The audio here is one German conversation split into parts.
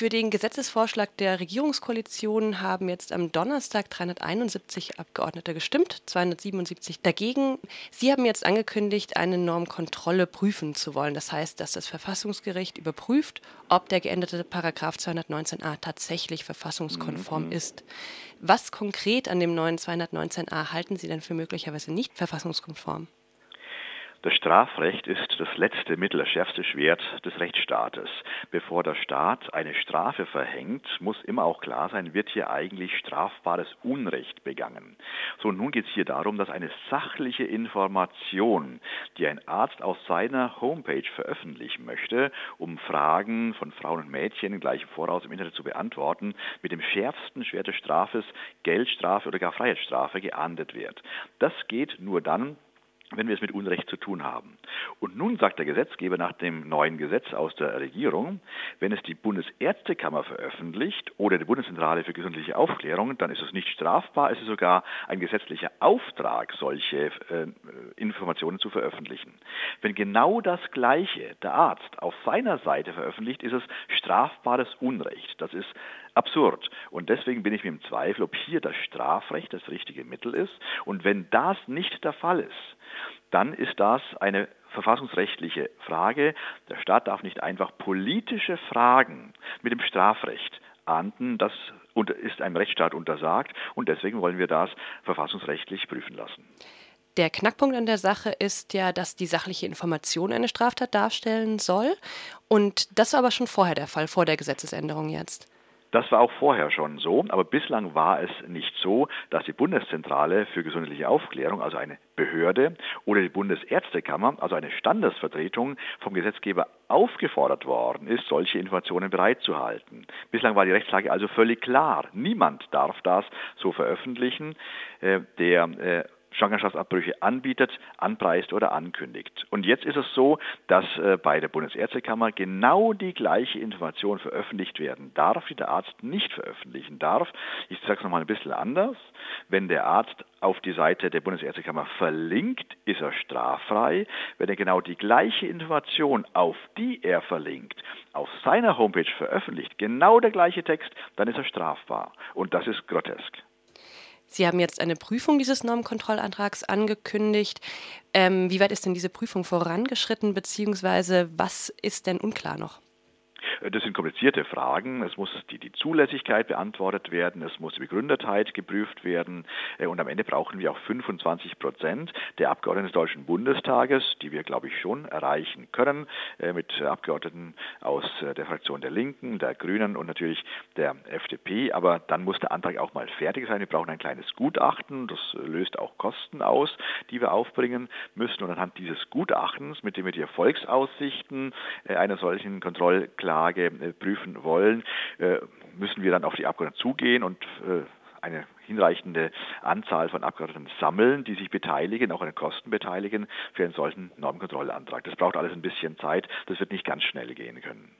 Für den Gesetzesvorschlag der Regierungskoalition haben jetzt am Donnerstag 371 Abgeordnete gestimmt, 277 dagegen. Sie haben jetzt angekündigt, eine Normkontrolle prüfen zu wollen. Das heißt, dass das Verfassungsgericht überprüft, ob der geänderte Paragraph 219a tatsächlich verfassungskonform mhm. ist. Was konkret an dem neuen 219a halten Sie denn für möglicherweise nicht verfassungskonform? Das Strafrecht ist das letzte Mittel, das schärfste Schwert des Rechtsstaates. Bevor der Staat eine Strafe verhängt, muss immer auch klar sein, wird hier eigentlich strafbares Unrecht begangen. So, nun geht es hier darum, dass eine sachliche Information, die ein Arzt auf seiner Homepage veröffentlichen möchte, um Fragen von Frauen und Mädchen gleich im Voraus im Internet zu beantworten, mit dem schärfsten Schwert des Strafes, Geldstrafe oder gar Freiheitsstrafe geahndet wird. Das geht nur dann, wenn wir es mit Unrecht zu tun haben. Und nun sagt der Gesetzgeber nach dem neuen Gesetz aus der Regierung, wenn es die Bundesärztekammer veröffentlicht oder die Bundeszentrale für gesundliche Aufklärung, dann ist es nicht strafbar, es ist sogar ein gesetzlicher Auftrag, solche äh, Informationen zu veröffentlichen. Wenn genau das Gleiche der Arzt auf seiner Seite veröffentlicht, ist es strafbares Unrecht. Das ist absurd. Und deswegen bin ich mir im Zweifel, ob hier das Strafrecht das richtige Mittel ist. Und wenn das nicht der Fall ist, dann ist das eine verfassungsrechtliche Frage. Der Staat darf nicht einfach politische Fragen mit dem Strafrecht ahnden. Das ist einem Rechtsstaat untersagt und deswegen wollen wir das verfassungsrechtlich prüfen lassen. Der Knackpunkt an der Sache ist ja, dass die sachliche Information eine Straftat darstellen soll. Und das war aber schon vorher der Fall, vor der Gesetzesänderung jetzt. Das war auch vorher schon so, aber bislang war es nicht so, dass die Bundeszentrale für gesundheitliche Aufklärung, also eine Behörde, oder die Bundesärztekammer, also eine Standesvertretung, vom Gesetzgeber aufgefordert worden ist, solche Informationen bereitzuhalten. Bislang war die Rechtslage also völlig klar. Niemand darf das so veröffentlichen. Äh, der äh, Schwangerschaftsabbrüche anbietet, anpreist oder ankündigt. Und jetzt ist es so, dass äh, bei der Bundesärztekammer genau die gleiche Information veröffentlicht werden darf, die der Arzt nicht veröffentlichen darf. Ich sage es nochmal ein bisschen anders. Wenn der Arzt auf die Seite der Bundesärztekammer verlinkt, ist er straffrei. Wenn er genau die gleiche Information, auf die er verlinkt, auf seiner Homepage veröffentlicht, genau der gleiche Text, dann ist er strafbar. Und das ist grotesk. Sie haben jetzt eine Prüfung dieses Normenkontrollantrags angekündigt. Ähm, wie weit ist denn diese Prüfung vorangeschritten, beziehungsweise was ist denn unklar noch? Das sind komplizierte Fragen. Es muss die, die Zulässigkeit beantwortet werden, es muss die Begründetheit geprüft werden äh, und am Ende brauchen wir auch 25 Prozent der Abgeordneten des Deutschen Bundestages, die wir, glaube ich, schon erreichen können, äh, mit Abgeordneten aus äh, der Fraktion der Linken, der Grünen und natürlich der FDP. Aber dann muss der Antrag auch mal fertig sein. Wir brauchen ein kleines Gutachten, das löst auch Kosten aus, die wir aufbringen müssen. Und anhand dieses Gutachtens, mit dem wir die Erfolgsaussichten einer solchen Kontrollklage Frage äh, prüfen wollen, äh, müssen wir dann auf die Abgeordneten zugehen und äh, eine hinreichende Anzahl von Abgeordneten sammeln, die sich beteiligen, auch an den Kosten beteiligen für einen solchen Normkontrollantrag. Das braucht alles ein bisschen Zeit, das wird nicht ganz schnell gehen können.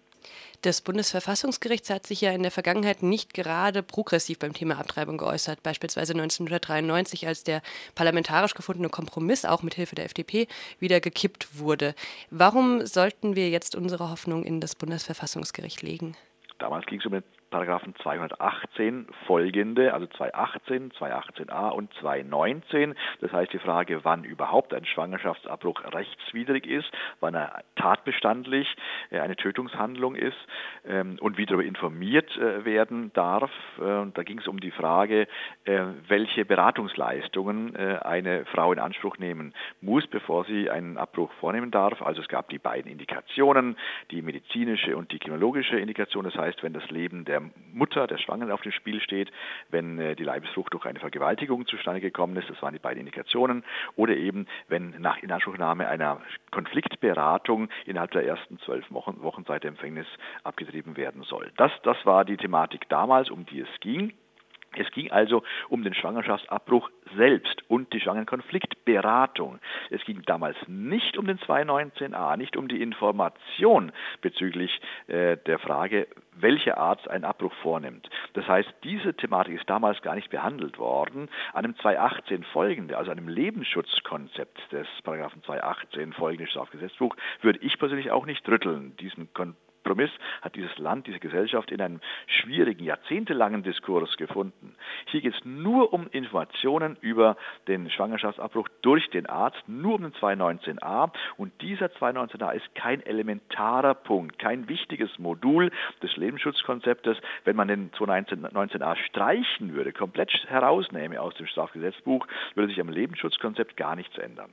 Das Bundesverfassungsgericht hat sich ja in der Vergangenheit nicht gerade progressiv beim Thema Abtreibung geäußert, beispielsweise 1993, als der parlamentarisch gefundene Kompromiss auch mit Hilfe der FDP wieder gekippt wurde. Warum sollten wir jetzt unsere Hoffnung in das Bundesverfassungsgericht legen? Damals ging es um den Paragraphen 218 folgende, also 218, 218a und 219. Das heißt die Frage, wann überhaupt ein Schwangerschaftsabbruch rechtswidrig ist, wann er tatbestandlich äh, eine Tötungshandlung ist ähm, und wie darüber informiert äh, werden darf. Äh, da ging es um die Frage, welche Beratungsleistungen eine Frau in Anspruch nehmen muss, bevor sie einen Abbruch vornehmen darf. Also es gab die beiden Indikationen, die medizinische und die kriminologische Indikation. Das heißt, wenn das Leben der der Mutter, der Schwangeren auf dem Spiel steht, wenn äh, die Leibesfrucht durch eine Vergewaltigung zustande gekommen ist. Das waren die beiden Indikationen. Oder eben, wenn nach Inanspruchnahme einer Konfliktberatung innerhalb der ersten zwölf Wochen, Wochen seit der Empfängnis abgetrieben werden soll. Das, das war die Thematik damals, um die es ging. Es ging also um den Schwangerschaftsabbruch selbst und die Schwangerenkonfliktberatung. Es ging damals nicht um den 219a, nicht um die Information bezüglich äh, der Frage, welcher Arzt einen Abbruch vornimmt. Das heißt, diese Thematik ist damals gar nicht behandelt worden. An dem 218 folgende, also einem Lebensschutzkonzept des Paragraphen 218 folgende Strafgesetzbuch, würde ich persönlich auch nicht rütteln. Diesen Kon Kompromiss hat dieses Land, diese Gesellschaft in einem schwierigen, jahrzehntelangen Diskurs gefunden. Hier geht es nur um Informationen über den Schwangerschaftsabbruch durch den Arzt, nur um den 219a. Und dieser 219a ist kein elementarer Punkt, kein wichtiges Modul des Lebensschutzkonzeptes. Wenn man den 219a streichen würde, komplett herausnehme aus dem Strafgesetzbuch, würde sich am Lebensschutzkonzept gar nichts ändern.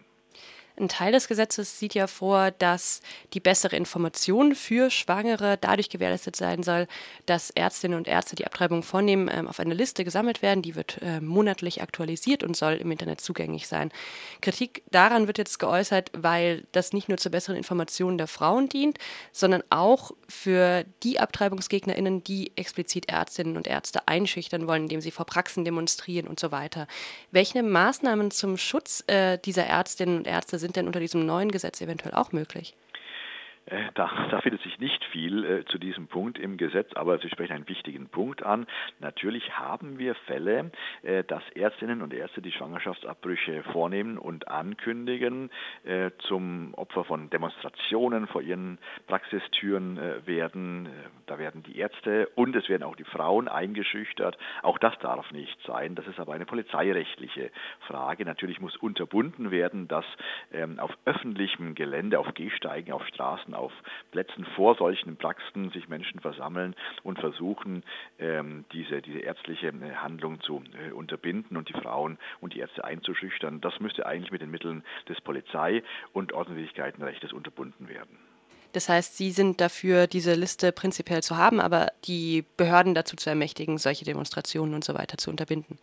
Ein Teil des Gesetzes sieht ja vor, dass die bessere Information für Schwangere dadurch gewährleistet sein soll, dass Ärztinnen und Ärzte, die Abtreibung vornehmen, ähm, auf eine Liste gesammelt werden. Die wird äh, monatlich aktualisiert und soll im Internet zugänglich sein. Kritik daran wird jetzt geäußert, weil das nicht nur zur besseren Information der Frauen dient, sondern auch für die AbtreibungsgegnerInnen, die explizit Ärztinnen und Ärzte einschüchtern wollen, indem sie vor Praxen demonstrieren und so weiter. Welche Maßnahmen zum Schutz äh, dieser Ärztinnen und Ärzte sind sind denn unter diesem neuen Gesetz eventuell auch möglich? Äh, da, da, findet sich nicht viel äh, zu diesem Punkt im Gesetz, aber Sie sprechen einen wichtigen Punkt an. Natürlich haben wir Fälle, äh, dass Ärztinnen und Ärzte die Schwangerschaftsabbrüche vornehmen und ankündigen, äh, zum Opfer von Demonstrationen vor ihren Praxistüren äh, werden. Äh, da werden die Ärzte und es werden auch die Frauen eingeschüchtert. Auch das darf nicht sein. Das ist aber eine polizeirechtliche Frage. Natürlich muss unterbunden werden, dass ähm, auf öffentlichem Gelände, auf Gehsteigen, auf Straßen auf Plätzen vor solchen Praxen sich Menschen versammeln und versuchen, ähm, diese, diese ärztliche äh, Handlung zu äh, unterbinden und die Frauen und die Ärzte einzuschüchtern. Das müsste eigentlich mit den Mitteln des Polizei- und Ordnungswidrigkeitenrechtes unterbunden werden. Das heißt, Sie sind dafür, diese Liste prinzipiell zu haben, aber die Behörden dazu zu ermächtigen, solche Demonstrationen und so weiter zu unterbinden.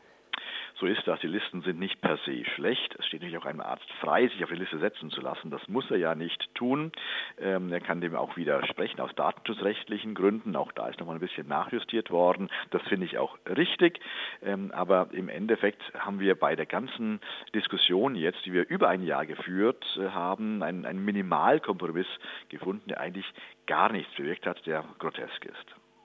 So ist das. Die Listen sind nicht per se schlecht. Es steht natürlich auch einem Arzt frei, sich auf die Liste setzen zu lassen. Das muss er ja nicht tun. Ähm, er kann dem auch widersprechen aus datenschutzrechtlichen Gründen. Auch da ist nochmal ein bisschen nachjustiert worden. Das finde ich auch richtig. Ähm, aber im Endeffekt haben wir bei der ganzen Diskussion jetzt, die wir über ein Jahr geführt äh, haben, einen, einen Minimalkompromiss gefunden, der eigentlich gar nichts bewirkt hat, der grotesk ist.